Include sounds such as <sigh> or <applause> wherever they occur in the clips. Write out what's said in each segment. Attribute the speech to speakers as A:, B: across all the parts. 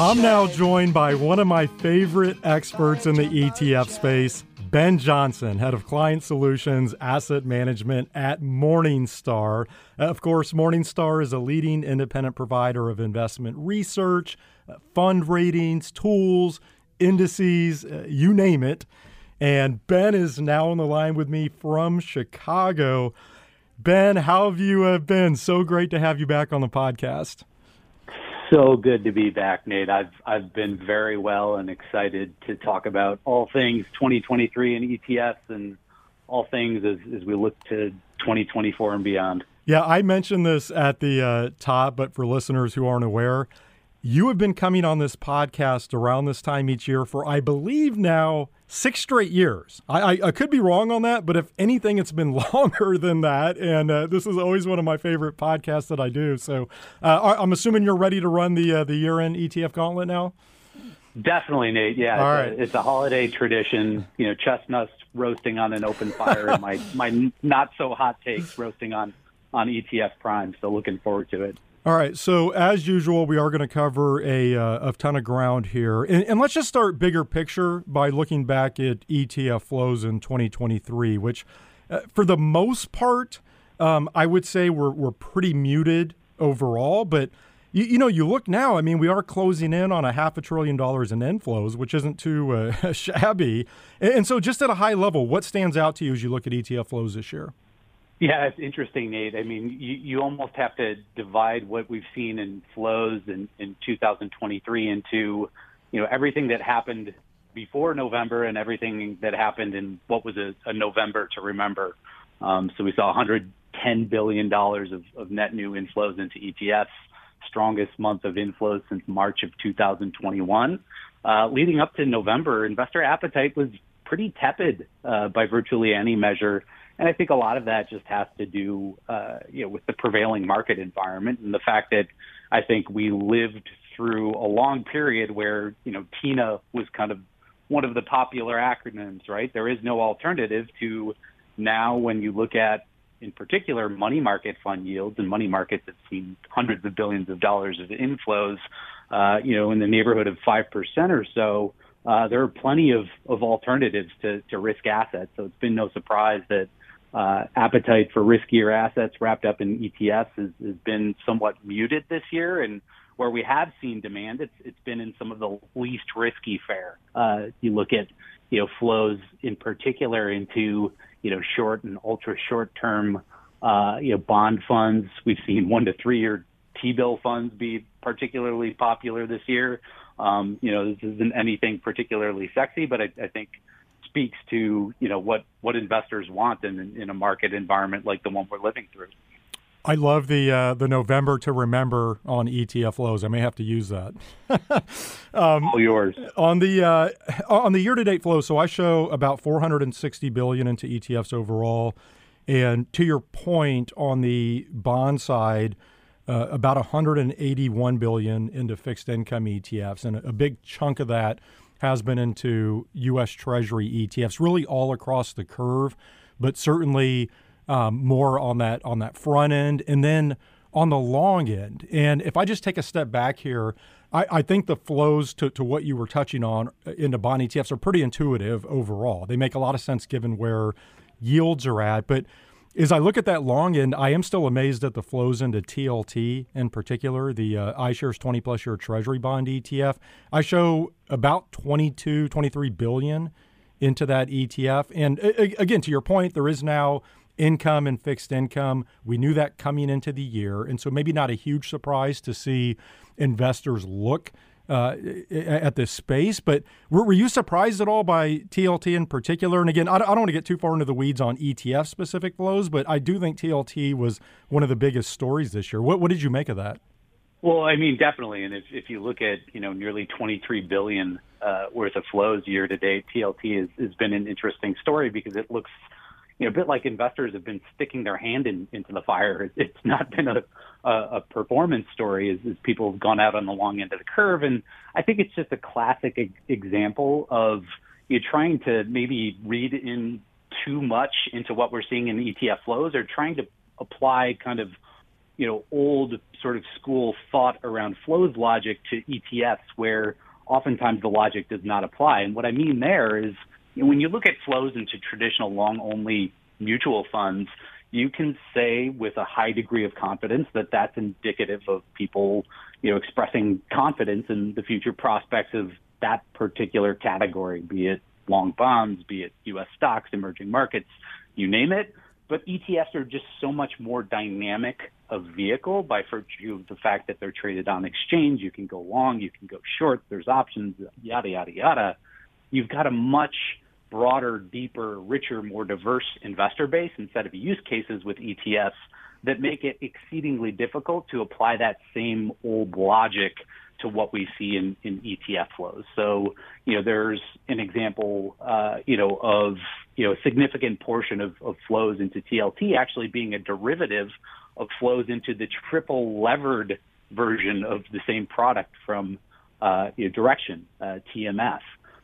A: I'm now joined by one of my favorite experts in the ETF space, Ben Johnson, head of client solutions, asset management at Morningstar. Of course, Morningstar is a leading independent provider of investment research, uh, fund ratings, tools, indices, uh, you name it. And Ben is now on the line with me from Chicago. Ben, how have you uh, been? So great to have you back on the podcast.
B: So good to be back, Nate. I've I've been very well and excited to talk about all things 2023 and ETFs and all things as, as we look to 2024 and beyond.
A: Yeah, I mentioned this at the uh, top, but for listeners who aren't aware, you have been coming on this podcast around this time each year for, I believe, now six straight years. I, I, I could be wrong on that, but if anything, it's been <laughs> longer than that. And uh, this is always one of my favorite podcasts that I do. So uh, I'm assuming you're ready to run the uh, the year end ETF gauntlet now.
B: Definitely, Nate. Yeah,
A: All
B: it's,
A: right.
B: a, it's a holiday tradition. You know, chestnuts roasting on an open fire, and my my not so hot takes roasting on on ETF Prime. So looking forward to it.
A: All right. So, as usual, we are going to cover a, uh, a ton of ground here. And, and, let's just start bigger picture by looking back at ETF flows in 2023, which, uh, for the most part, um, I would say we're, we're pretty muted overall. But, you, you, know, you look now, I mean, we are closing in on a half a trillion dollars in inflows, which isn't too uh, <laughs> shabby. And, and so, just at a high level, what stands out to you as you look at ETF flows this year?
B: Yeah, it's interesting, Nate. I mean, you, you almost have to divide what we've seen in flows in, in 2023 into, you know, everything that happened before November and everything that happened in what was a, a November to remember. Um, so we saw 110 billion dollars of, of net new inflows into ETFs, strongest month of inflows since March of 2021. Uh, leading up to November, investor appetite was pretty tepid uh, by virtually any measure. And I think a lot of that just has to do, uh, you know, with the prevailing market environment and the fact that I think we lived through a long period where, you know, TINA was kind of one of the popular acronyms, right? There is no alternative to now when you look at, in particular, money market fund yields and money markets have seen hundreds of billions of dollars of inflows, uh, you know, in the neighborhood of 5% or so. Uh, there are plenty of, of alternatives to, to risk assets. So it's been no surprise that uh, appetite for riskier assets wrapped up in ETFs has, has been somewhat muted this year. And where we have seen demand, it's, it's been in some of the least risky fare. Uh, you look at, you know, flows in particular into, you know, short and ultra short term, uh, you know, bond funds. We've seen one to three year T-bill funds be particularly popular this year. Um, you know, this isn't anything particularly sexy, but I, I think speaks to you know what what investors want in in a market environment like the one we're living through.
A: I love the uh, the November to remember on ETF flows. I may have to use that. <laughs>
B: um, All yours
A: on the uh, on the year to date flow. So I show about 460 billion into ETFs overall, and to your point on the bond side. Uh, about 181 billion into fixed income ETFs, and a, a big chunk of that has been into U.S. Treasury ETFs, really all across the curve, but certainly um, more on that on that front end, and then on the long end. And if I just take a step back here, I, I think the flows to, to what you were touching on uh, into bond ETFs are pretty intuitive overall. They make a lot of sense given where yields are at, but as I look at that long end, I am still amazed at the flows into TLT in particular, the uh, iShares 20 plus year Treasury bond ETF. I show about 22, 23 billion into that ETF. And again, to your point, there is now income and fixed income. We knew that coming into the year. And so maybe not a huge surprise to see investors look uh, at this space. But were, were, you surprised at all by TLT in particular? And again, I, I don't want to get too far into the weeds on ETF specific flows, but I do think TLT was one of the biggest stories this year. What, what did you make of that?
B: Well, I mean, definitely. And if, if you look at, you know, nearly 23 billion uh, worth of flows year to date, TLT has, has been an interesting story because it looks – you know, a bit like investors have been sticking their hand in, into the fire. It's not been a, a, a performance story as, as people have gone out on the long end of the curve. And I think it's just a classic example of you trying to maybe read in too much into what we're seeing in ETF flows or trying to apply kind of you know, old sort of school thought around flows logic to ETFs where oftentimes the logic does not apply. And what I mean there is know, when you look at flows into traditional long only mutual funds, you can say with a high degree of confidence that that's indicative of people, you know, expressing confidence in the future prospects of that particular category, be it long bonds, be it U.S. stocks, emerging markets, you name it. But ETFs are just so much more dynamic a vehicle by virtue of the fact that they're traded on exchange. You can go long, you can go short, there's options, yada, yada, yada. You've got a much broader, deeper, richer, more diverse investor base and set of use cases with ETFs that make it exceedingly difficult to apply that same old logic to what we see in, in ETF flows. So, you know, there's an example, uh, you know, of, you know, a significant portion of, of flows into TLT actually being a derivative of flows into the triple levered version of the same product from uh, you know, Direxion, uh.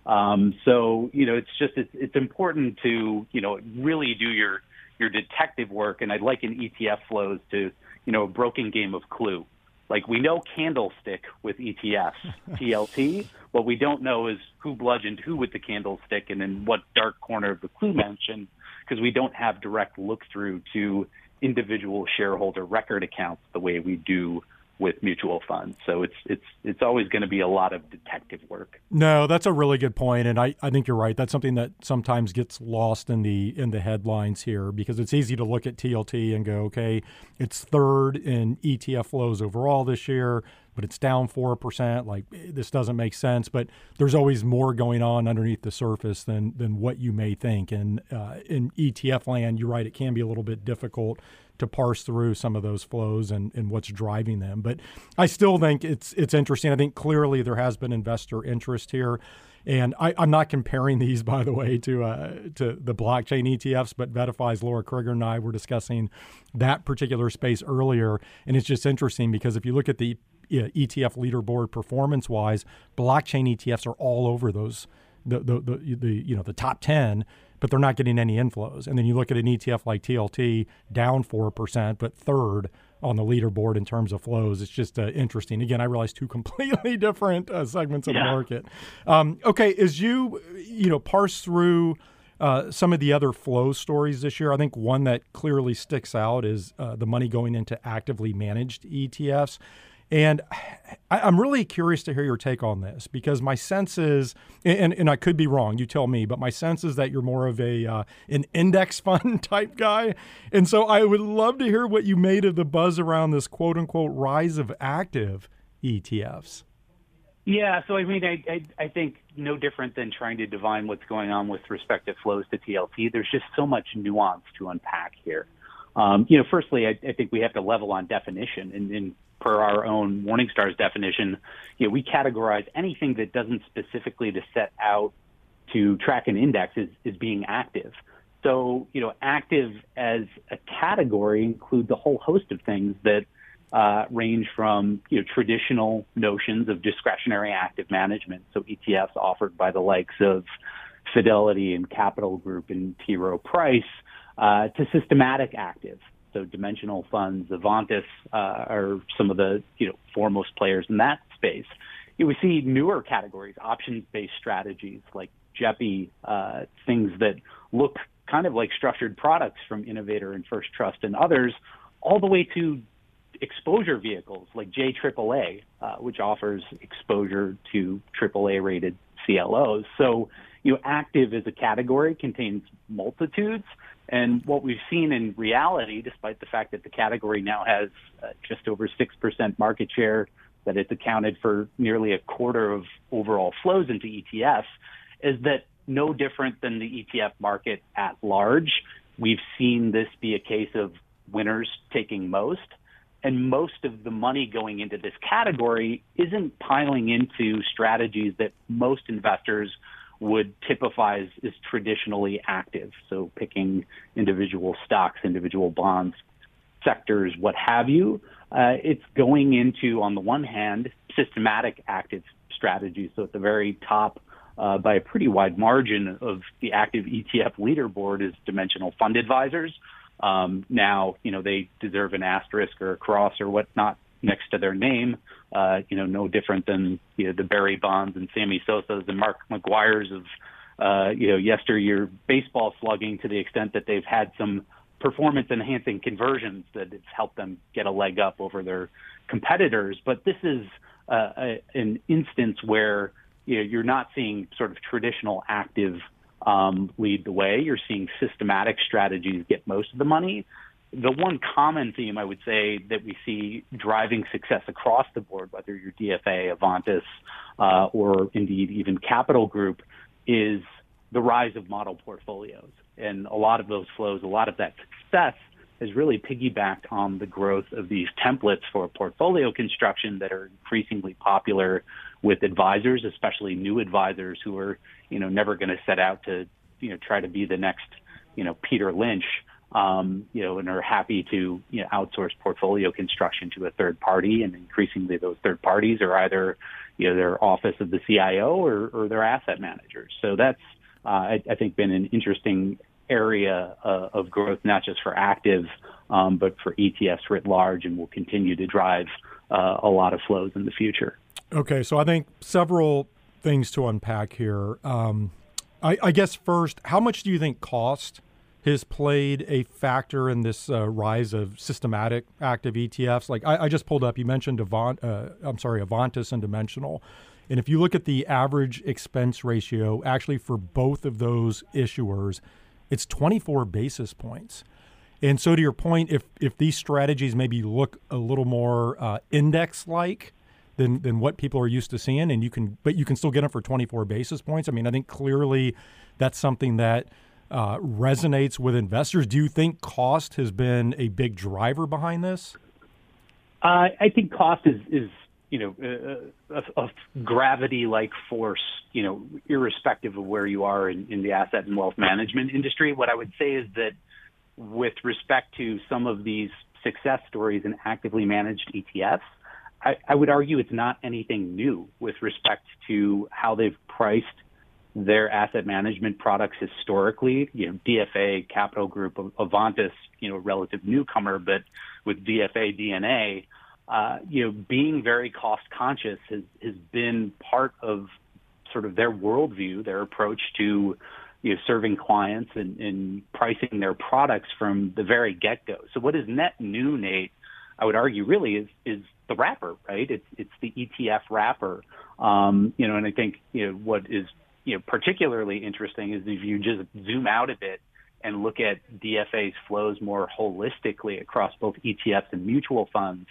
B: Um, so, you know, it's just, it's, it's important to, you know, really do your, your detective work. And I'd liken ETF flows to, you know, a broken game of clue. Like we know candlestick with ETFs, TLT. <laughs> What we don't know is who bludgeoned who with the candlestick and in what dark corner of the clue mansion, because we don't have direct look through to individual shareholder record accounts the way we do with mutual funds. So it's it's it's always going to be a lot of detective work.
A: No, that's a really good point and I, I think you're right. That's something that sometimes gets lost in the in the headlines here because it's easy to look at TLT and go, okay, it's third in ETF flows overall this year, but it's down 4%. Like this doesn't make sense, but there's always more going on underneath the surface than than what you may think. And uh, in ETF land, you're right, it can be a little bit difficult to parse through some of those flows and, and what's driving them. But I still think it's it's interesting. I think clearly there has been investor interest here. And I, am not comparing <laughs> these, by the way, to uh, to the blockchain ETFs, but VettaFi's Lara Crigger and I were discussing that particular space earlier, and it's just interesting because if you look at the ETF leaderboard performance wise, blockchain ETFs are all over those the, the the the you know the top ten but they're not getting any inflows. And then you look at an ETF like TLT, down 4%, but third on the leaderboard in terms of flows. It's just uh, interesting. Again, I realize two <laughs> completely different uh, segments of yeah. the market. Um, okay, as you, you know, parse through uh, some of the other flow stories this year, I think one that clearly sticks out is uh, the money going into actively managed ETFs. And I, am really curious to hear your take on this because my sense is, and, and I could be wrong, you tell me, but my sense is that you're more of a uh, an index <laughs> fund type guy. And so I would love to hear what you made of the buzz around this quote unquote rise of active ETFs.
B: Yeah, so I mean, I, I, I think no different than trying to divine what's going on with respect to flows to TLT. There's just so much nuance to unpack here. Um, you know, firstly, I, I, think we have to level on definition. And, and per our own Morningstar's definition, you know, we categorize anything that doesn't specifically to set out to track an index as, as being active. So, you know, active as a category includes a whole host of things that uh, range from you know traditional notions of discretionary active management, so ETFs offered by the likes of Fidelity and Capital Group and T. Rowe Price, uh, to systematic active. So dimensional funds, Avantis uh, are some of the you know foremost players in that space. You know, we see newer categories, options-based strategies like JEPI, uh, things that look kind of like structured products from Innovator and First Trust and others, all the way to exposure vehicles like JAAA, uh, which offers exposure to AAA rated CLOs. So, you know, active as a category contains multitudes. And what we've seen in reality, despite the fact that the category now has uh, just over 6% market share, that it's accounted for nearly a quarter of overall flows into ETFs, is that no different than the ETF market at large. We've seen this be a case of winners taking most. And most of the money going into this category isn't piling into strategies that most investors would typify as, as traditionally active. So picking individual stocks, individual bonds, sectors, what have you. Uh, it's going into, on the one hand, systematic active strategies. So at the very top, uh, by a pretty wide margin of the active ETF leaderboard is dimensional fund advisors. Um, now, you know, they deserve an asterisk or a cross or whatnot next to their name. Uh, you know, no different than you know the Barry Bonds and Sammy Sosa's and Mark McGwire's of uh, you know yesteryear baseball slugging to the extent that they've had some performance enhancing conversions that it's helped them get a leg up over their competitors. But this is uh, a, an instance where you know, you're not seeing sort of traditional active um, lead the way. You're seeing systematic strategies get most of the money. The one common theme I would say that we see driving success across the board, whether you're DFA, Avantis, uh, or indeed even Capital Group, is the rise of model portfolios. And a lot of those flows, a lot of that success has really piggybacked on the growth of these templates for portfolio construction that are increasingly popular with advisors, especially new advisors who are, you know, never going to set out to, you know, try to be the next, you know, Peter Lynch, um, you know, and are happy to you know, outsource portfolio construction to a third party. And increasingly, those third parties are either, you know, their office of the CIO or, or their asset managers. So that's, uh, I, I think, been an interesting area uh, of growth, not just for active, um, but for ETFs writ large, and will continue to drive uh, a lot of flows in the future.
A: Okay, so I think several things to unpack here. Um, I, I, guess first, how much do you think cost has played a factor in this uh, rise of systematic active ETFs? Like I, I just pulled up, you mentioned Avant, uh, I'm sorry, Avantis and Dimensional. And if you look at the average expense ratio, actually for both of those issuers, it's 24 basis points. And so, to your point, if if these strategies maybe look a little more uh, index-like than than what people are used to seeing, and you can, but you can still get them for 24 basis points. I mean, I think clearly that's something that uh, resonates with investors. Do you think cost has been a big driver behind this?
B: Uh, I think cost is is you know, a, a gravity-like force, you know, irrespective of where you are in, in the asset and wealth management industry. What I would say is that with respect to some of these success stories in actively managed ETFs, I, I would argue it's not anything new with respect to how they've priced their asset management products historically. You know, DFA, Capital Group, Avantis, you know, relative newcomer, but with DFA DNA, uh, you know, being very cost conscious has, has been part of sort of their worldview, their approach to you know, serving clients and, and pricing their products from the very get go. So what is net new, Nate? I would argue really is is the wrapper, right? It's it's the ETF wrapper. Um, you know, and I think you know what is you know particularly interesting is if you just zoom out a bit and look at DFA's flows more holistically across both ETFs and mutual funds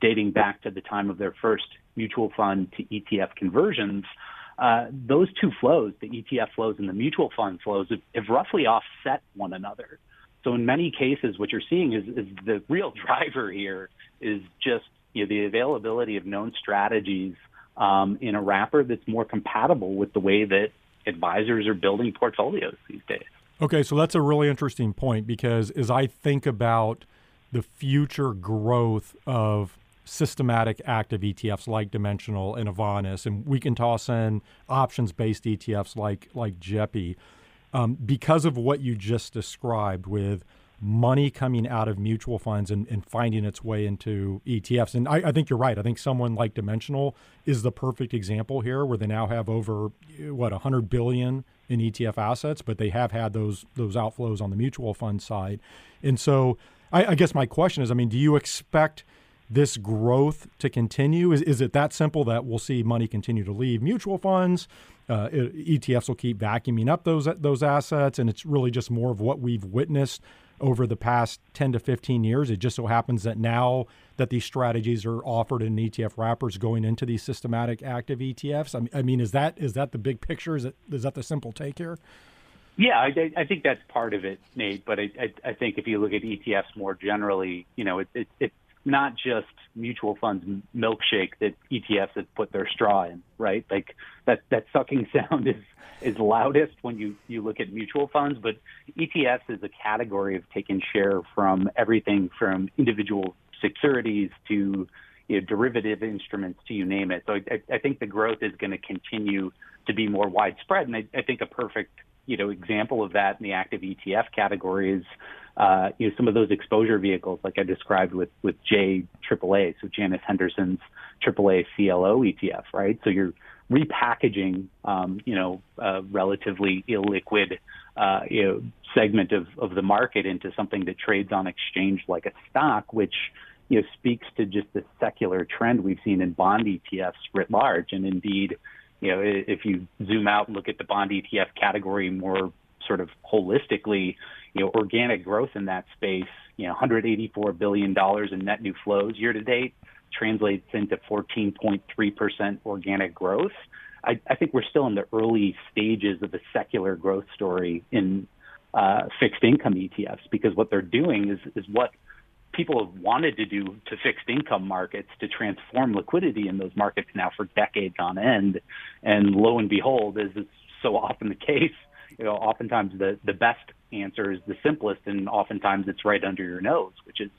B: dating back to the time of their first mutual fund to ETF conversions, uh, those two flows, the ETF flows and the mutual fund flows, have, have, roughly offset one another. So in many cases, what you're seeing is, is the real <laughs> driver here is just you know, the availability of known strategies um, in a wrapper that's more compatible with the way that advisors are building portfolios these days.
A: Okay, so that's a really interesting point because as I think about the future growth of systematic active ETFs like Dimensional and Avantis, and we can toss in options-based ETFs like like JEPI. Um, because of what you just described with money coming out of mutual funds and, and finding its way into ETFs. And I, I, think you're right. I think someone like Dimensional is the perfect example here, where they now have over what 100 billion in ETF assets, but they have had those those outflows on the mutual fund side. And so, I, I guess my question is, I mean, do you expect this growth to continue? Is, is it that simple that we'll see money continue to leave mutual funds? Uh, ETFs will keep vacuuming up those those assets, and it's really just more of what we've witnessed over the past 10 to 15 years. It just so happens that now that these strategies are offered in ETF wrappers going into these systematic active ETFs. I mean, is that is that the big picture? Is that the simple take here?
B: Yeah, I, I think that's part of it, Nate. But I, I, I think if you look at ETFs more generally, you know, it, it, it not just mutual funds milkshake that ETFs have put their straw in, right? Like that that sucking <laughs> sound is is loudest when you you look at mutual funds, but ETFs is a category of taking share from everything from individual securities to you know, derivative instruments to you name it. So I, I think the growth is going to continue to be more widespread, and I, I think a perfect you know example of that in the active ETF category is uh, you know, some of those exposure vehicles, like I described with with J AAA, so Janus Henderson's AAA CLO ETF, right? So you're repackaging, um, you know, a relatively illiquid, uh, you know, segment of, of the market into something that trades on exchange like a stock, which, you know, speaks to just the secular trend we've seen in bond ETFs writ large. And indeed, you know, if you zoom out and look at the bond ETF category more sort of holistically, you know, organic growth in that space, you know, $184 billion in net new flows year to date translates into 14.3% organic growth. I, I, think we're still in the early stages of a secular growth story in uh, fixed income ETFs because what they're doing is, is what people have wanted to do to fixed income markets to transform liquidity in those markets now for decades on end. And lo and behold, as is so often the case, you know, oftentimes the, the best answer is the simplest, and oftentimes it's right under your nose, which is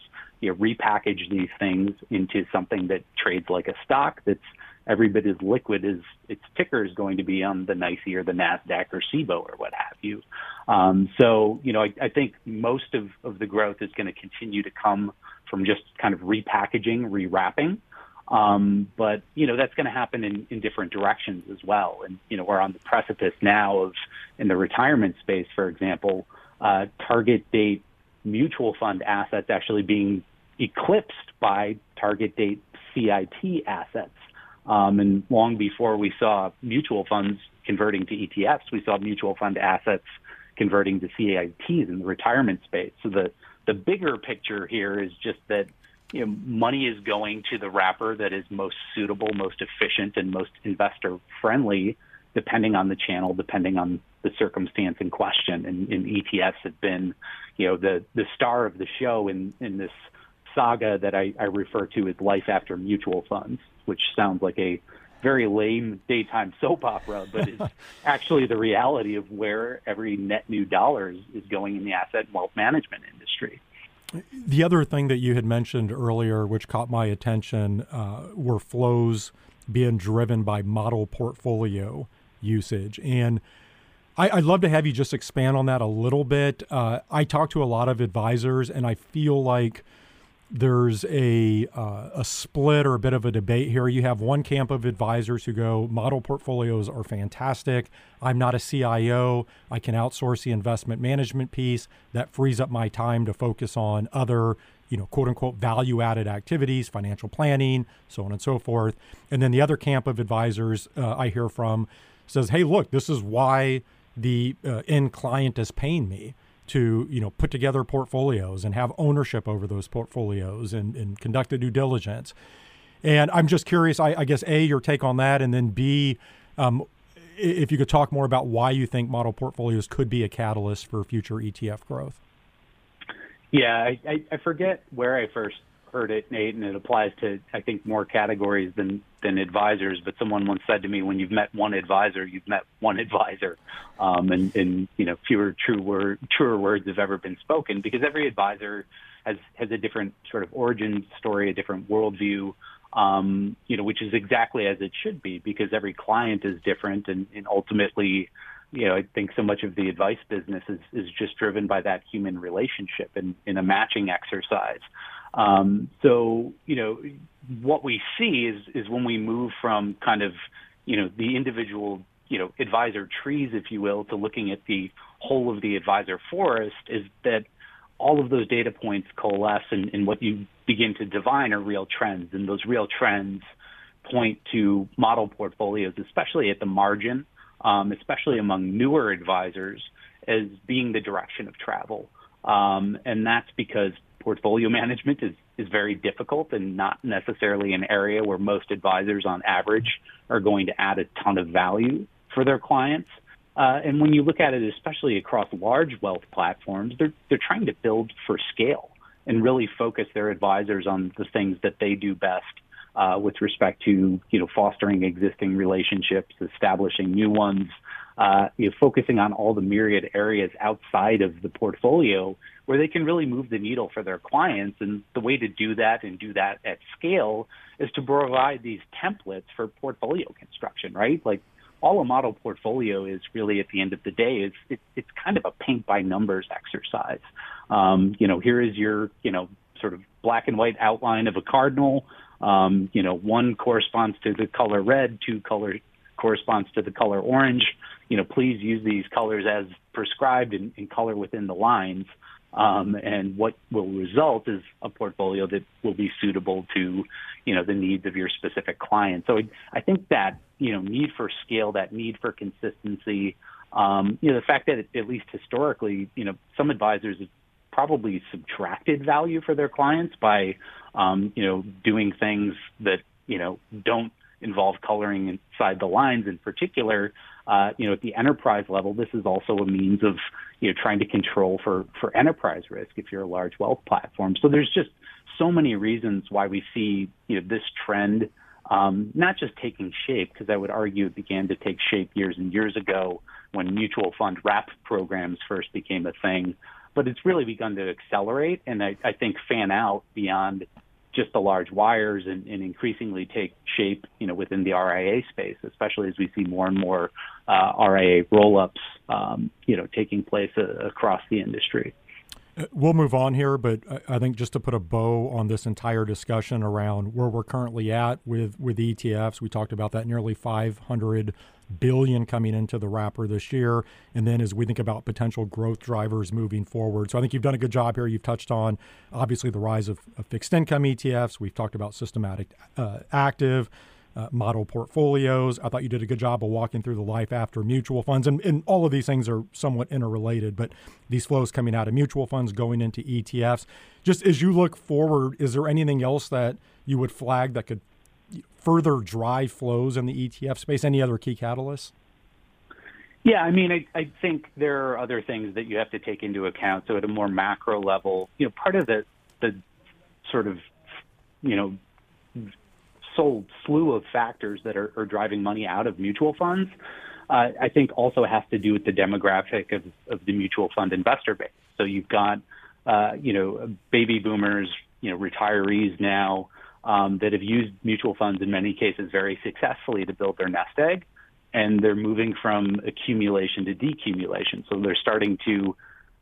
B: you know, repackage these things into something that trades like a stock that's every bit as liquid as its ticker is going to be on the NYSE or the NASDAQ or CBOE or what have you. Um, so, you know, I, I think most of, of the growth is going to continue to come from just kind of repackaging, rewrapping. Um, but you know that's going to happen in, in different directions as well. And you know we're on the precipice now of in the retirement space, for example, uh, target date mutual fund assets actually being eclipsed by target date CIT assets. Um, and long before we saw mutual funds converting to ETFs, we saw mutual fund assets converting to CITs in the retirement space. So the the bigger picture here is just that you know, money is going to the wrapper that is most suitable, most efficient, and most investor friendly, depending on the channel, depending on the circumstance in question. And, and ETFs have been, you know, the the star of the show in in this saga that I, I refer to as life after mutual funds, which sounds like a very lame daytime soap opera, but it's <laughs> actually the reality of where every net new dollar is, is going in the asset and wealth management industry.
A: The other thing that you had mentioned earlier, which caught my attention, uh, were flows being driven by model portfolio usage. And I, would love to have you just expand on that a little bit. Uh, I talk to a lot of advisors, and I feel like there's a uh, a split or a bit of a debate here. You have one camp of advisors who go, model portfolios are fantastic. I'm not a CIO. I can outsource the investment management piece. That frees up my time to focus on other, you know, quote unquote value added activities, financial planning, so on and so forth. And then the other camp of advisors uh, I hear from says, hey, look, this is why the uh, end client is paying me to you know put together portfolios and have ownership over those portfolios and, and conduct the due diligence. And I'm just curious, I, I guess a your take on that, and then b um, if you could talk more about why you think model portfolios could be a catalyst for future ETF growth.
B: Yeah, I, I forget where I first heard it, Nate, and it applies to I think more categories than than advisors. But someone once said to me, "When you've met one advisor, you've met one advisor," um, and and you know fewer true word truer words have ever been spoken because every advisor has has a different sort of origin story, a different worldview. Um, you know, which is exactly as it should be because every client is different, and, and ultimately, you know, I think so much of the advice business is, is just driven by that human relationship and in a matching exercise. Um, so, you know, what we see is, is when we move from kind of, you know, the individual, you know, advisor trees, if you will, to looking at the whole of the advisor forest is that all of those data points coalesce and, and what you begin to divine are real trends. And those real trends point to model portfolios, especially at the margin, um, especially among newer advisors, as being the direction of travel. Um, and that's because portfolio <laughs> management is, is very difficult and not necessarily an area where most advisors on average are going to add a ton of value for their clients. Uh, and when you look at it, especially across large wealth platforms, they're, they're trying to build for scale and really focus their advisors on the things that they do best uh, with respect to, you know, fostering existing relationships, establishing new ones, uh, you know, focusing on all the myriad areas outside of the portfolio where they can really move the needle for their clients. And the way to do that and do that at scale is to provide these templates for portfolio construction, right? Like all a model portfolio is really at the end of the day is it, it's kind of a paint by numbers exercise. Um, you know, here is your, you know, sort of black and white outline of a cardinal. Um, you know, one corresponds to the color red, two color corresponds to the color orange. You know, please use these colors as prescribed and, and color within the lines. Um, and what will result is a portfolio that will be suitable to, you know, the needs of your specific client. So I think that, you know, need for scale, that need for consistency, um, you know, the fact that at least historically, you know, some advisors have probably subtracted value for their clients by, um, you know, doing things that, you know, don't involve coloring inside the lines in particular, uh, you know, at the enterprise level, this is also a means of, you know, trying to control for, for enterprise risk if you're a large wealth platform. So there's just so many reasons why we see, you know, this trend um, not just taking shape, because I would argue it began to take shape years and years ago when mutual fund wrap programs first became a thing, but it's really begun to accelerate and I, I think fan out beyond just the large wires and, and, increasingly take shape, you know, within the RIA space, especially as we see more and more uh, RIA roll-ups, um, you know, taking place uh, across the industry.
A: We'll move on here, but I think just to put a bow on this entire discussion around where we're currently at with with ETFs, we talked about that nearly 500 billion coming into the wrapper this year, and then as we think about potential growth drivers moving forward. So I think you've done a good job here. You've touched on obviously the rise of, of fixed income ETFs. We've talked about systematic uh, active uh, model portfolios. I thought you did a good job of walking through the life after mutual funds, and, and all of these things are somewhat interrelated. But these flows coming out of mutual funds going into ETFs. Just as you look forward, is there anything else that you would flag that could further drive flows in the ETF space? Any other key catalysts?
B: Yeah, I mean, I, I think there are other things that you have to take into account. So at a more macro level, you know, part of the the sort of you know whole slew of factors that are, are driving money out of mutual funds, uh, I think also has to do with the demographic of, of the mutual fund investor base. So you've got, uh, you know, baby boomers, you know, retirees now um, that have used mutual funds in many cases very successfully to build their nest egg, and they're moving from accumulation to decumulation. So they're starting to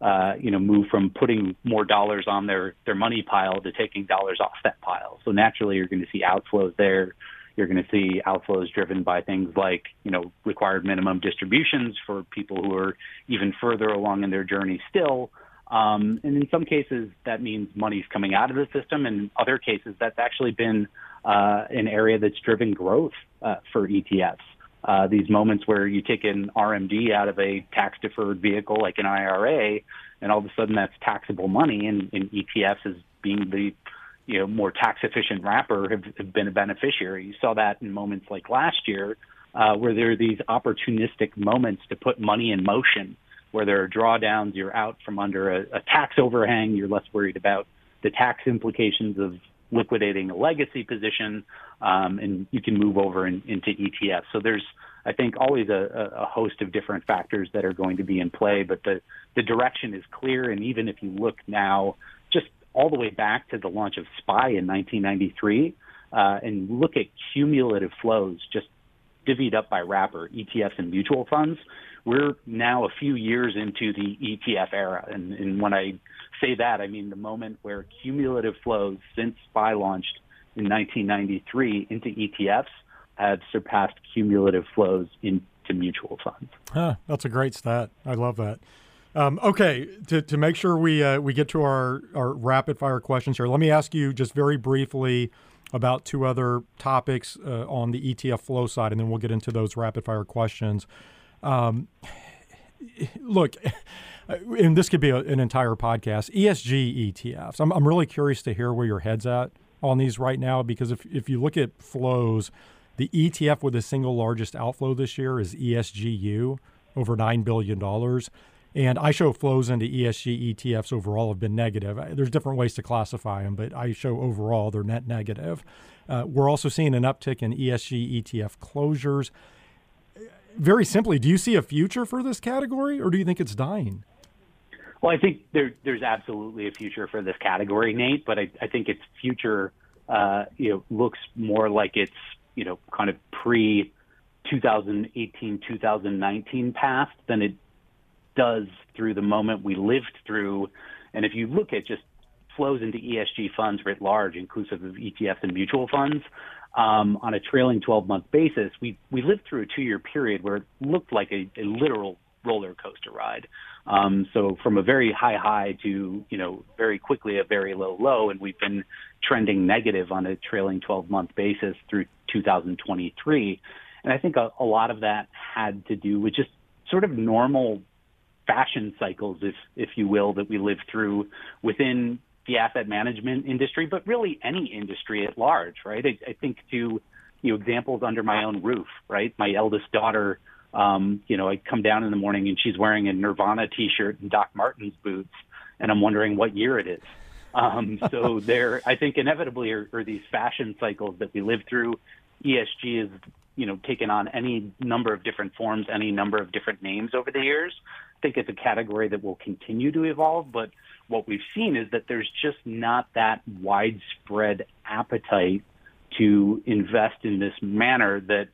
B: uh, you know, move from putting more dollars on their, their money pile to taking dollars off that pile. So naturally, you're going to see outflows there. You're going to see outflows driven by things like, you know, required minimum distributions for people who are even further along in their journey still. Um, and in some cases, that means money's coming out of the system. And in other cases, that's actually been uh, an area that's driven growth uh, for ETFs uh, these moments where you take an RMD out of a tax deferred vehicle like an IRA, and all of a sudden that's taxable money, and, and ETFs as being the you know more tax efficient wrapper have, have been a beneficiary. You saw that in moments like last year, uh, where there are these opportunistic moments to put money in motion, where there are drawdowns, you're out from under a, a tax overhang, you're less worried about the tax implications of liquidating a legacy position, um, and you can move over in, into ETFs. So there's, I think, always a, a, host of different factors that are going to be in play, but the, the direction is clear. And even if you look now, just all the way back to the launch of SPY in 1993, uh, and look at cumulative flows just divvied up by wrapper, ETFs, and mutual funds, we're now a few years into the ETF era. And, and when I say that, I mean the moment where cumulative flows since SPY launched in 1993 into ETFs have surpassed cumulative flows into mutual funds.
A: Huh, that's a great stat. I love that. Um, okay, to, to make sure we uh, we get to our, our rapid fire questions here, let me ask you just very briefly about two other topics uh, on the ETF flow side, and then we'll get into those rapid fire questions. Um, look, <laughs> and this could be a, an entire podcast. ESG ETFs. I'm, I'm really curious to hear where your head's at on these right now because if if you look at flows, the ETF with the single largest outflow this year is ESGU, over nine billion dollars. And I show flows into ESG ETFs overall have been negative. There's different ways to classify them, but I show overall they're net negative. Uh, we're also seeing an uptick in ESG ETF closures very simply, do you see a future for this category, or do you think it's dying?
B: Well, I think there, there's absolutely a future for this category, Nate. But I, I think its future, uh, you know, looks more like it's you know kind of pre 2018 2019 past than it does through the moment we lived through. And if you look at just flows into ESG funds writ large, inclusive of ETFs and mutual funds, um, on a trailing 12 month basis, we, we lived through a two year period where it looked like a, a literal roller coaster ride. Um, so from a very high high to, you know, very quickly a very low low, and we've been trending negative on a trailing 12 month basis through 2023. And I think a, a lot of that had to do with just sort of normal fashion cycles, if if you will, that we live through within the asset management industry, but really any industry at large, right? I, I think to you know examples under my own roof, right? My eldest daughter, um, you know, I come down in the morning and she's wearing a Nirvana T-shirt and Doc Martens boots, and I'm wondering what year it is. Um, <laughs> so there, I think inevitably are, are these fashion cycles that we live through. ESG is you know taken on any number of different forms, any number of different names over the years. I think it's a category that will continue to evolve, but what we've seen is that there's just not that widespread appetite to invest in this manner that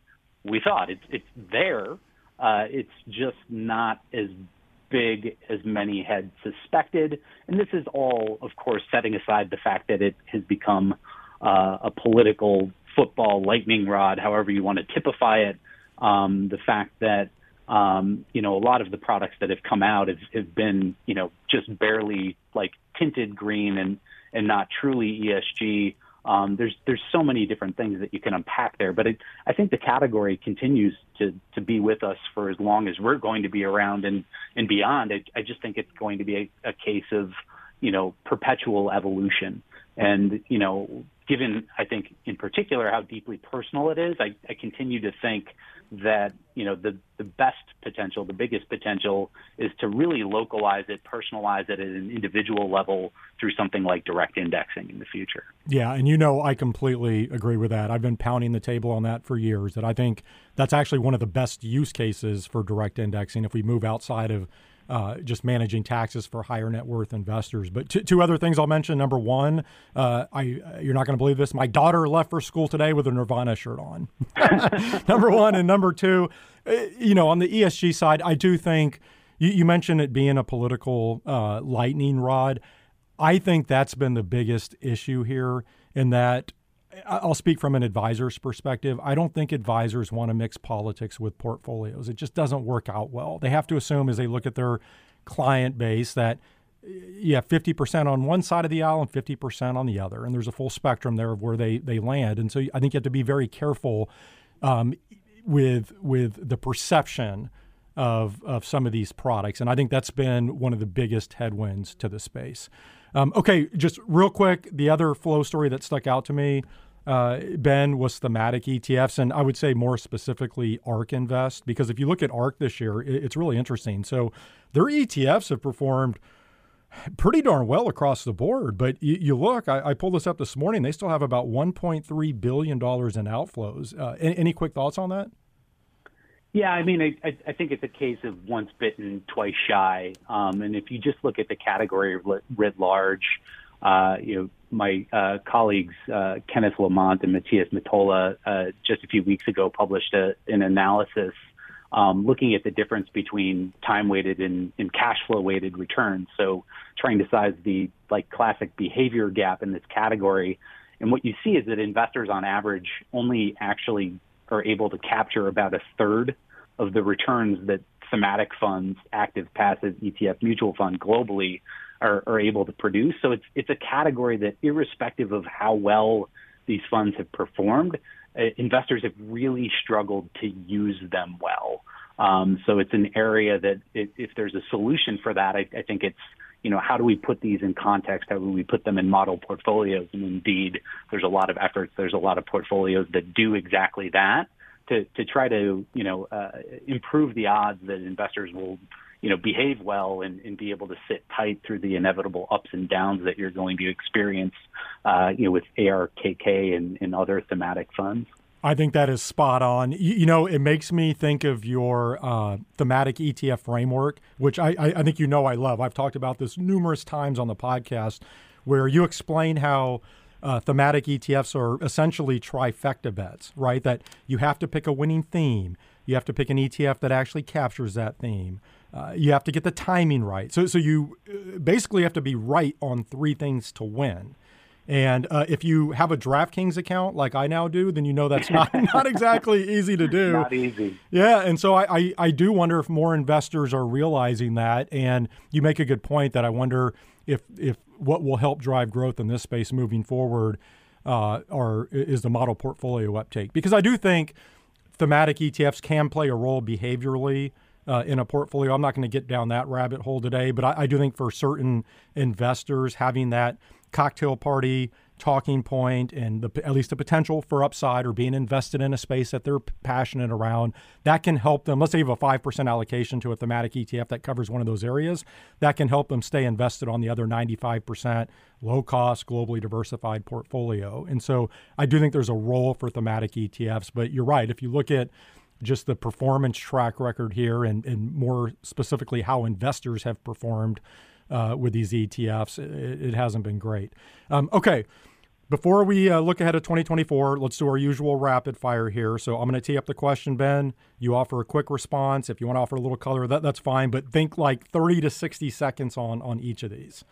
B: we thought. It's it's there. Uh, it's just not as big as many had suspected. And this is all, of course, setting aside the fact that it has become uh, a political football lightning rod, however you want to typify it. Um, the fact that um, you know a lot of the products that have come out have, have been you know just barely like tinted green and and not truly ESG. Um, there's there's so many different things that you can unpack there, but it, I think the category continues to to be with us for as long as we're going to be around and and beyond. I, I just think it's going to be a, a case of you know perpetual evolution. And, you know, given, I think, in particular, how deeply personal it is, I, I continue to think that, you know, the, the best potential, the biggest potential is to really localize it, personalize it at an individual level through something like direct indexing in the future.
A: Yeah. And, you know, I completely agree with that. I've been pounding the table on that for years, that I think that's actually one of the best use cases for direct indexing if we move outside of uh, just managing taxes for higher net worth investors. But t- two other things I'll mention. Number one, uh, I you're not going to believe this. My daughter left for school today with a Nirvana shirt on. <laughs> <laughs> number one, and number two, uh, you know, on the ESG side, I do think you, you mentioned it being a political uh, lightning rod. I think that's been the biggest issue here in that I'll speak from an advisor's perspective. I don't think advisors want to mix politics with portfolios. It just doesn't work out well. They have to assume as they look at their client base that you have 50% on one side of the aisle and 50% on the other. And there's a full spectrum there of where they, they land. And so I think you have to be very careful um, with, with the perception of, of some of these products. And I think that's been one of the biggest headwinds to the space. Um, okay, just real quick, the other flow story that stuck out to me, uh, Ben, was thematic ETFs, and I would say more specifically ARK Invest, because if you look at ARK this year, it's really interesting. So their ETFs have performed pretty darn well across the board. But you, you look, I, I, pulled this up this morning, they still have about $1.3 billion in outflows. Uh, any, any quick thoughts on that?
B: Yeah, I mean, I, I think it's a case of once bitten, twice shy. Um, and if you just look at the category writ large, uh, you know, my uh, colleagues uh, Kenneth Lamont and Matias Möttölä uh, just a few weeks ago published a, an analysis um, looking at the difference between time-weighted and, and cash flow-weighted returns. So, trying to size the like classic behavior gap in this category. And what you see is that investors, on average, only actually are able to capture about a third of the returns that thematic funds, active, passive, ETF, mutual fund globally are, are able to produce. So it's it's a category that, irrespective of how well these funds have performed, uh, investors have really struggled to use them well. Um, so it's an area that it, if there's a solution for that, I, I think it's you know, how do we put these in context? How do we put them in model portfolios? And indeed, there's a lot of efforts. There's a lot of portfolios that do exactly that to, to try to, you know, uh, improve the odds that investors will, you know, behave well and, and be able to sit tight through the inevitable ups and downs that you're going to experience, uh, you know, with ARKK and, and other thematic funds.
A: I think that is spot on. You, know, it makes me think of your uh, thematic ETF framework, which I, I, I, think you know I love. I've talked about this numerous times on the podcast, where you explain how uh, thematic ETFs are essentially trifecta bets, right? That you have to pick a winning theme, you have to pick an ETF that actually captures that theme. Uh, you have to get the timing right. So, so you uh, basically have to be right on three things to win. And uh, if you have a DraftKings account like I now do, then you know that's not, <laughs> not exactly easy to do.
B: Not easy.
A: Yeah. And so I, I, I, do wonder if more investors are realizing that. And you make a good point that I wonder if, if what will help drive growth in this space moving forward uh, are, is the model portfolio uptake. Because I do think thematic ETFs can play a role behaviorally. Uh, in a portfolio. I'm not going to get down that rabbit hole today, but I, I do think for certain investors, having that cocktail party talking point and the, at least the potential for upside or being invested in a space that they're passionate around that can help them. Let's say you have a 5% allocation to a thematic etf that covers one of those areas that can help them stay invested on the other 95% low cost globally diversified portfolio. And so i do think there's a role for thematic etfs but you're right. If you look at just the performance track record here and, and more specifically how investors have performed uh, with these ETFs. It, it hasn't been great. Um, okay. Before we uh, look ahead at 2024, let's do our usual rapid fire here. So I'm going to tee up the question, Ben. You offer a quick response. If you want to offer a little color, that, that's fine. But think like 30 to 60 seconds on on each of these.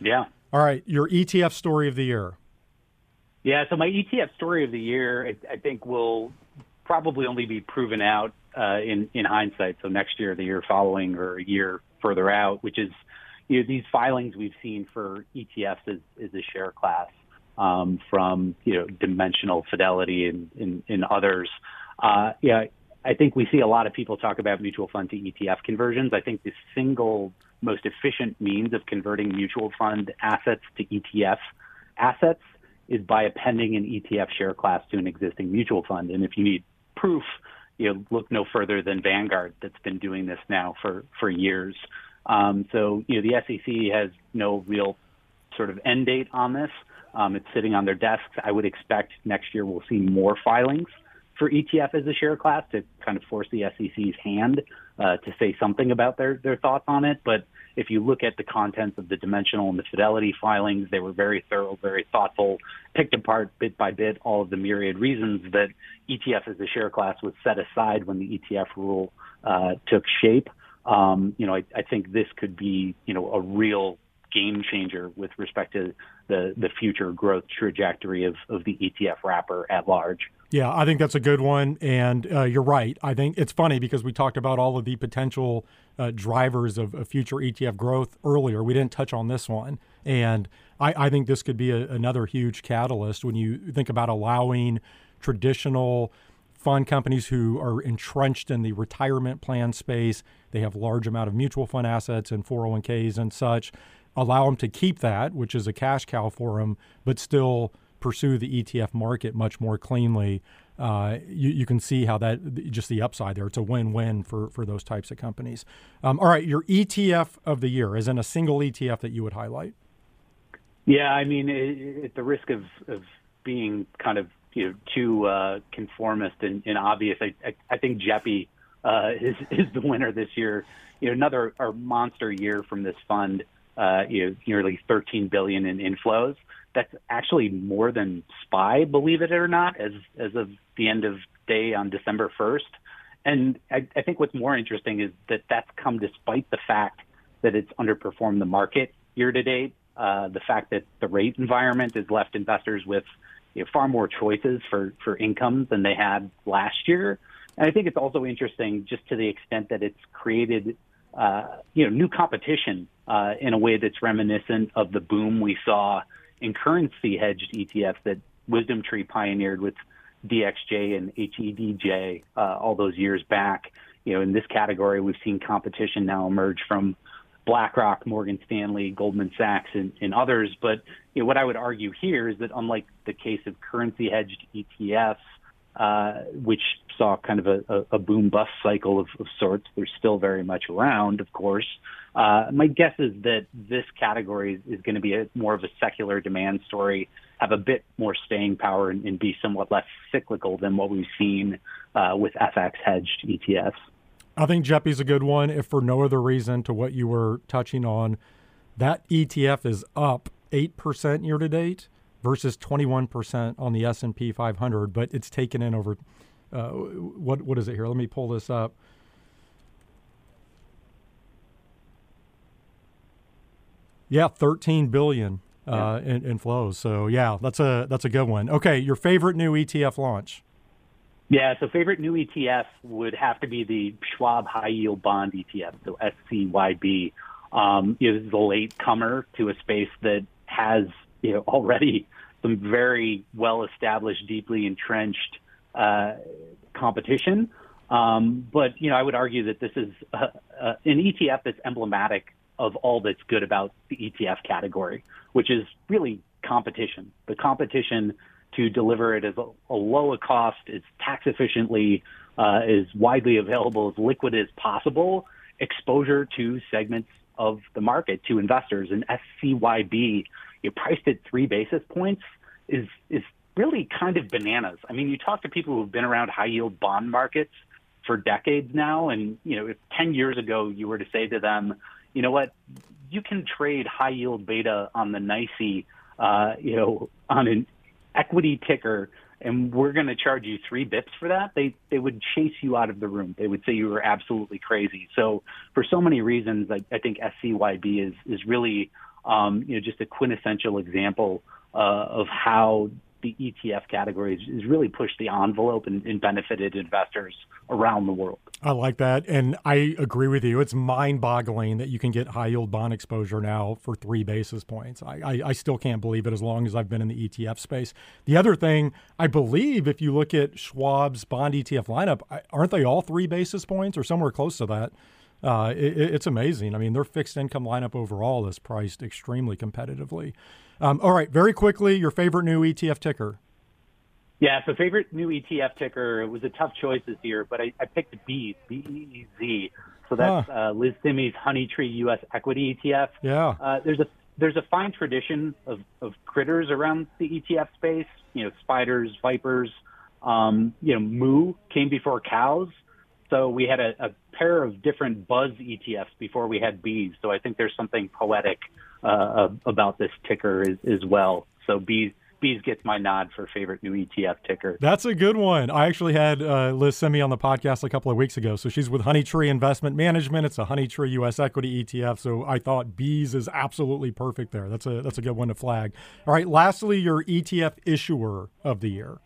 B: Yeah.
A: All right. Your ETF story of the year.
B: Yeah. So my ETF story of the year, I, I think, will probably only be proven out uh, in in hindsight. So next year, the year following, or a year further out, which is you know, these filings we've seen for ETFs is, is a share class um, from you know dimensional fidelity and, and, and others. Uh, yeah, I think we see a lot of people talk about mutual fund to ETF conversions. I think the single most efficient means of converting mutual fund assets to ETF assets is by appending an ETF share class to an existing mutual fund. And if you need proof, you know, look no further than Vanguard that's been doing this now for, for years. Um, so, you know, the SEC has no real sort of end date on this. Um, it's sitting on their desks. I would expect next year we'll see more filings for ETF as a share class to kind of force the SEC's hand uh, to say something about their, their thoughts on it. But if you look at the contents of the dimensional and the fidelity filings, they were very thorough, very thoughtful, picked apart bit by bit all of the myriad reasons that ETF as a share class was set aside when the ETF rule uh, took shape. Um, you know, I, I think this could be, you know, a real game changer with respect to the, the future growth trajectory of, of the ETF wrapper at large.
A: Yeah, I think that's a good one. And uh, you're right. I think it's funny because we talked about all of the potential uh, drivers of, of, future ETF growth earlier. We didn't touch on this one. And I, I think this could be a, another huge catalyst when you think about allowing traditional fund companies who are entrenched in the retirement plan space. They have large amount of mutual fund assets and 401ks and such. Allow them to keep that, which is a cash cow for them, but still pursue the ETF market much more cleanly. Uh, you, you, can see how that just the upside there. It's a win-win for for those types of companies. Um, all right, your ETF of the year is in a single ETF that you would highlight.
B: Yeah, I mean, at the risk of, of being kind of you know too uh, conformist and, and obvious. I, I, I think JEPI uh, <laughs> is is the winner this year. You know, another monster year from this fund. Uh, you know, nearly 13 billion in inflows. That's actually more than SPY, believe it or not, as as of the end of day on December 1st. And I, I think what's more interesting is that that's come despite the fact that it's underperformed the market year to date. Uh, the fact that the rate environment has left investors with you know, far more choices for, for income than they had last year. And I think it's also interesting just to the extent that it's created, uh, you know, new competition uh, in a way that's reminiscent of the boom we saw in currency hedged ETFs that WisdomTree pioneered with DXJ and HEDJ uh, all those years back. You know, in this category, we've seen competition now emerge from BlackRock, Morgan Stanley, Goldman Sachs, and, and others. But you know, what I would argue here is that unlike the case of currency hedged ETFs, uh, which saw kind of a, a boom bust cycle of, of, sorts, they're still very much around, of course. Uh, my guess is that this category is, going to be a, more of a secular demand story, have a bit more staying power, and, and be somewhat less cyclical than what we've seen uh, with FX hedged ETFs.
A: I think JEPI's a good one, if for no other reason to what you were touching on. That ETF is up 8% year to date. versus 21% on the S&P 500, but it's taken in over uh, what what is it here? Let me pull this up. Yeah, 13 billion uh, yeah. in, in flows. So yeah, that's a that's a good one. Okay, your favorite new ETF launch?
B: Yeah, so favorite new ETF would have to be the Schwab High Yield Bond ETF, so SCYB. Um, this is a late comer to a space that has you know already some very well established, deeply entrenched uh, competition. Um, but you know, I would argue that this is a, a, an ETF that's emblematic of all that's good about the ETF category, which is really competition. The competition to deliver it as a, a low a cost, as tax efficiently, uh, as widely available, as liquid as possible, exposure to segments of the market to investors. And SCYB, you priced at three basis points, is is really kind of bananas. I mean, you talk to people who've been around high yield bond markets for decades now, and you know, if 10 years ago you were to say to them, you know what, you can trade high yield beta on the NYSE, uh, you know, on an equity ticker, and we're going to charge you three bips for that, they they would chase you out of the room. They would say you were absolutely crazy. So for so many reasons, I, I think SCYB is is really um, you know just a quintessential example uh, of how the ETF category has really pushed the envelope and, and, benefited investors around the world.
A: I like that. And I agree with you. It's mind boggling that you can get high yield bond exposure now for three basis points. I, I, I, still can't believe it as long as I've been in the ETF space. The other thing, I believe if you look at Schwab's bond ETF lineup, aren't they all three basis points or somewhere close to that? Uh, it, it's amazing. I mean, their fixed income lineup overall is priced extremely competitively. Um, all right, very quickly, your favorite new ETF ticker.
B: Yeah, so favorite new ETF ticker It was a tough choice this year, but I, I picked Beez, B E E Z. So that's huh. uh, Liz Thime's Honeytree U.S. Equity ETF.
A: Yeah.
B: Uh, there's a there's a fine tradition of, of critters around the ETF space. You know, spiders, vipers. Um, you know, moo came before cows. So we had a, a pair of different buzz ETFs before we had bees. So I think there's something poetic uh, about this ticker as, as well. So bees Beez gets my nod for favorite new ETF ticker.
A: That's a good one. I actually had uh, Liz Thime on the podcast a couple of weeks ago. So she's with Honeytree Investment Management. It's a Honeytree U.S. equity ETF. So I thought Bees is absolutely perfect there. That's a that's a good one to flag. All right. Lastly, your ETF issuer of the year.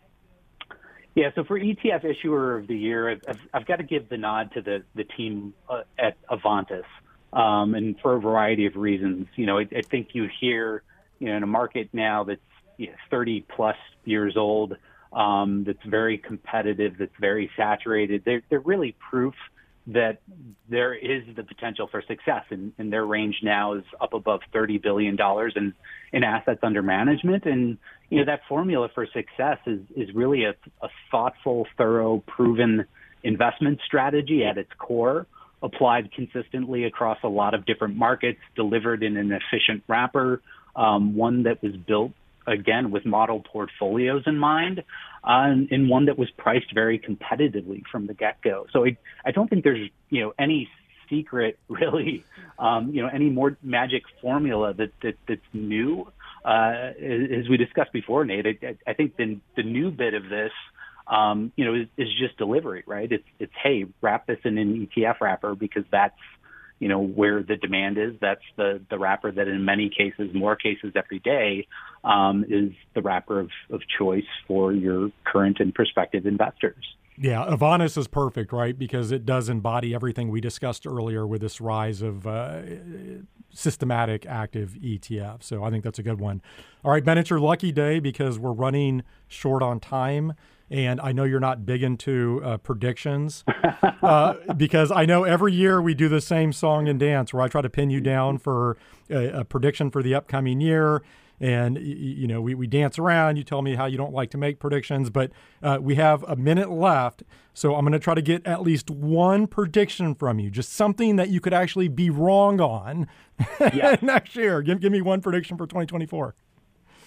B: Yeah, so for ETF issuer of the year, I've, I've got to give the nod to the the team uh, at Avantis, um, and for a variety of reasons. You know, I, I think you hear, you know, in a market now that's you know, 30 plus years old, um, that's very competitive, that's very saturated. They're they're really proof that there is the potential for success, and, and their range now is up above $30 billion in, in assets under management. And, you know, that formula for success is, is really a, a thoughtful, thorough, proven investment strategy at its core, applied consistently across a lot of different markets, delivered in an efficient wrapper, um, one that was built again with model portfolios in mind, uh, and, one that was priced very competitively from the get-go. So I, I don't think there's you know any secret <laughs> really, um, you know, any more magic formula that, that that's new. Uh, as we discussed before, Nate, I, I think the the new bit of this. Um, you know, is, is just delivery, right? It's it's hey, wrap this in an ETF wrapper because that's you know where the demand is. That's the the wrapper that in many cases, more cases every day, um, is the wrapper of, of choice for your current and prospective investors.
A: Yeah, Avantis is perfect, right? Because it does embody everything we discussed earlier with this rise of uh, systematic active ETF. So I think that's a good one. All right, Ben, it's your lucky day because we're running short on time. And I know you're not big into uh, predictions uh, <laughs> because I know every year we do the same song and dance where I try to pin you down for a, a prediction for the upcoming year. And, you know, we, we dance around. You tell me how you don't like to make predictions, but uh, we have a minute left. So I'm going to try to get at least one prediction from you, just something that you could actually be wrong on yeah. <laughs> next year. Give, give me one prediction for 2024.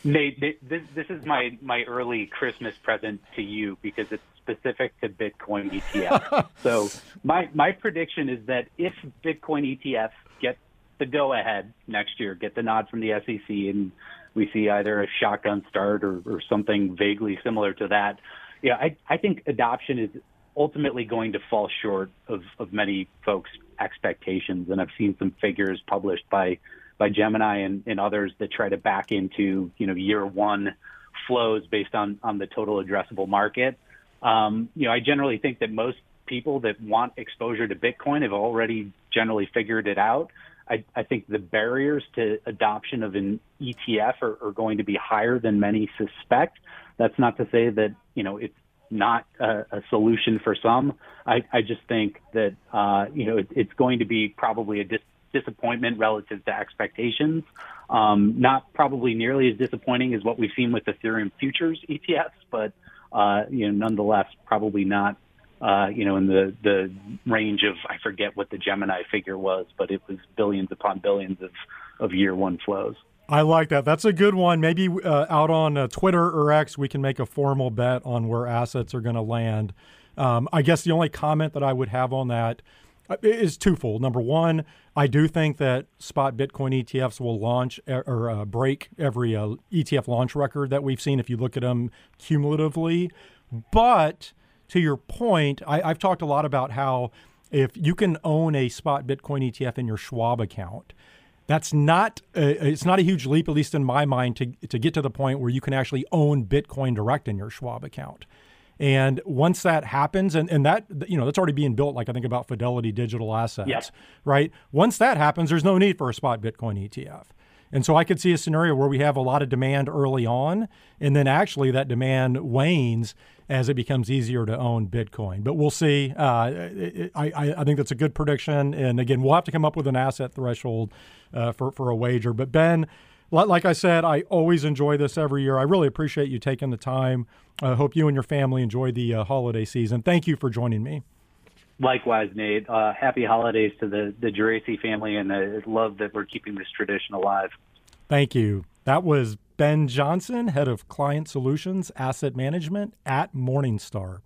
B: Nate, this, this is my, my early Christmas present to you because it's specific to Bitcoin ETF. <laughs> so my my prediction is that if Bitcoin ETFs get the go ahead next year, get the nod from the SEC, and we see either a shotgun start or, or something vaguely similar to that. Yeah, I, I think adoption is ultimately going to fall short of, of many folks' expectations. And I've seen some figures published by by Gemini and, and others that try to back into you know year one flows based on on the total addressable market. Um, you know, I generally think that most people that want exposure to Bitcoin have already generally figured it out. I, I think the barriers to adoption of an ETF are, are going to be higher than many suspect. That's not to say that you know it's not a, a solution for some. I, I just think that uh, you know it, it's going to be probably a dis- disappointment relative to expectations. Um, not probably nearly as disappointing as what we've seen with Ethereum futures ETFs, but uh, you know nonetheless probably not uh, you know, in the, the range of, I forget what the Gemini figure was, but it was billions upon billions of, of year one flows.
A: I like that. That's a good one. Maybe uh, out on uh, Twitter or X, we can make a formal bet on where assets are going to land. Um, I guess the only comment that I would have on that is twofold. Number one, I do think that spot Bitcoin ETFs will launch or uh, break every uh, ETF launch record that we've seen if you look at them cumulatively. But to your point, I, I've talked a lot about how if you can own a spot Bitcoin ETF in your Schwab account, that's not a, it's not a huge leap, at least in my mind, to to get to the point where you can actually own Bitcoin direct in your Schwab account. And once that happens, and, and that you know that's already being built, like I think about Fidelity Digital Assets,
B: yep.
A: right? Once that happens, there's no need for a spot Bitcoin ETF. And so I could see a scenario where we have a lot of demand early on, and then actually that demand wanes as it becomes easier to own Bitcoin. But we'll see. Uh, it, I, I think that's a good prediction. And again, we'll have to come up with an asset threshold uh, for, for a wager. But Ben, like I said, I always enjoy this every year. I really appreciate you taking the time. I hope you and your family enjoy the uh, holiday season. Thank you for joining me.
B: Likewise, Nate. Uh, happy holidays to the, the Geraci family, and I love that we're keeping this tradition alive.
A: Thank you. That was Ben Johnson, head of client solutions asset management at Morningstar.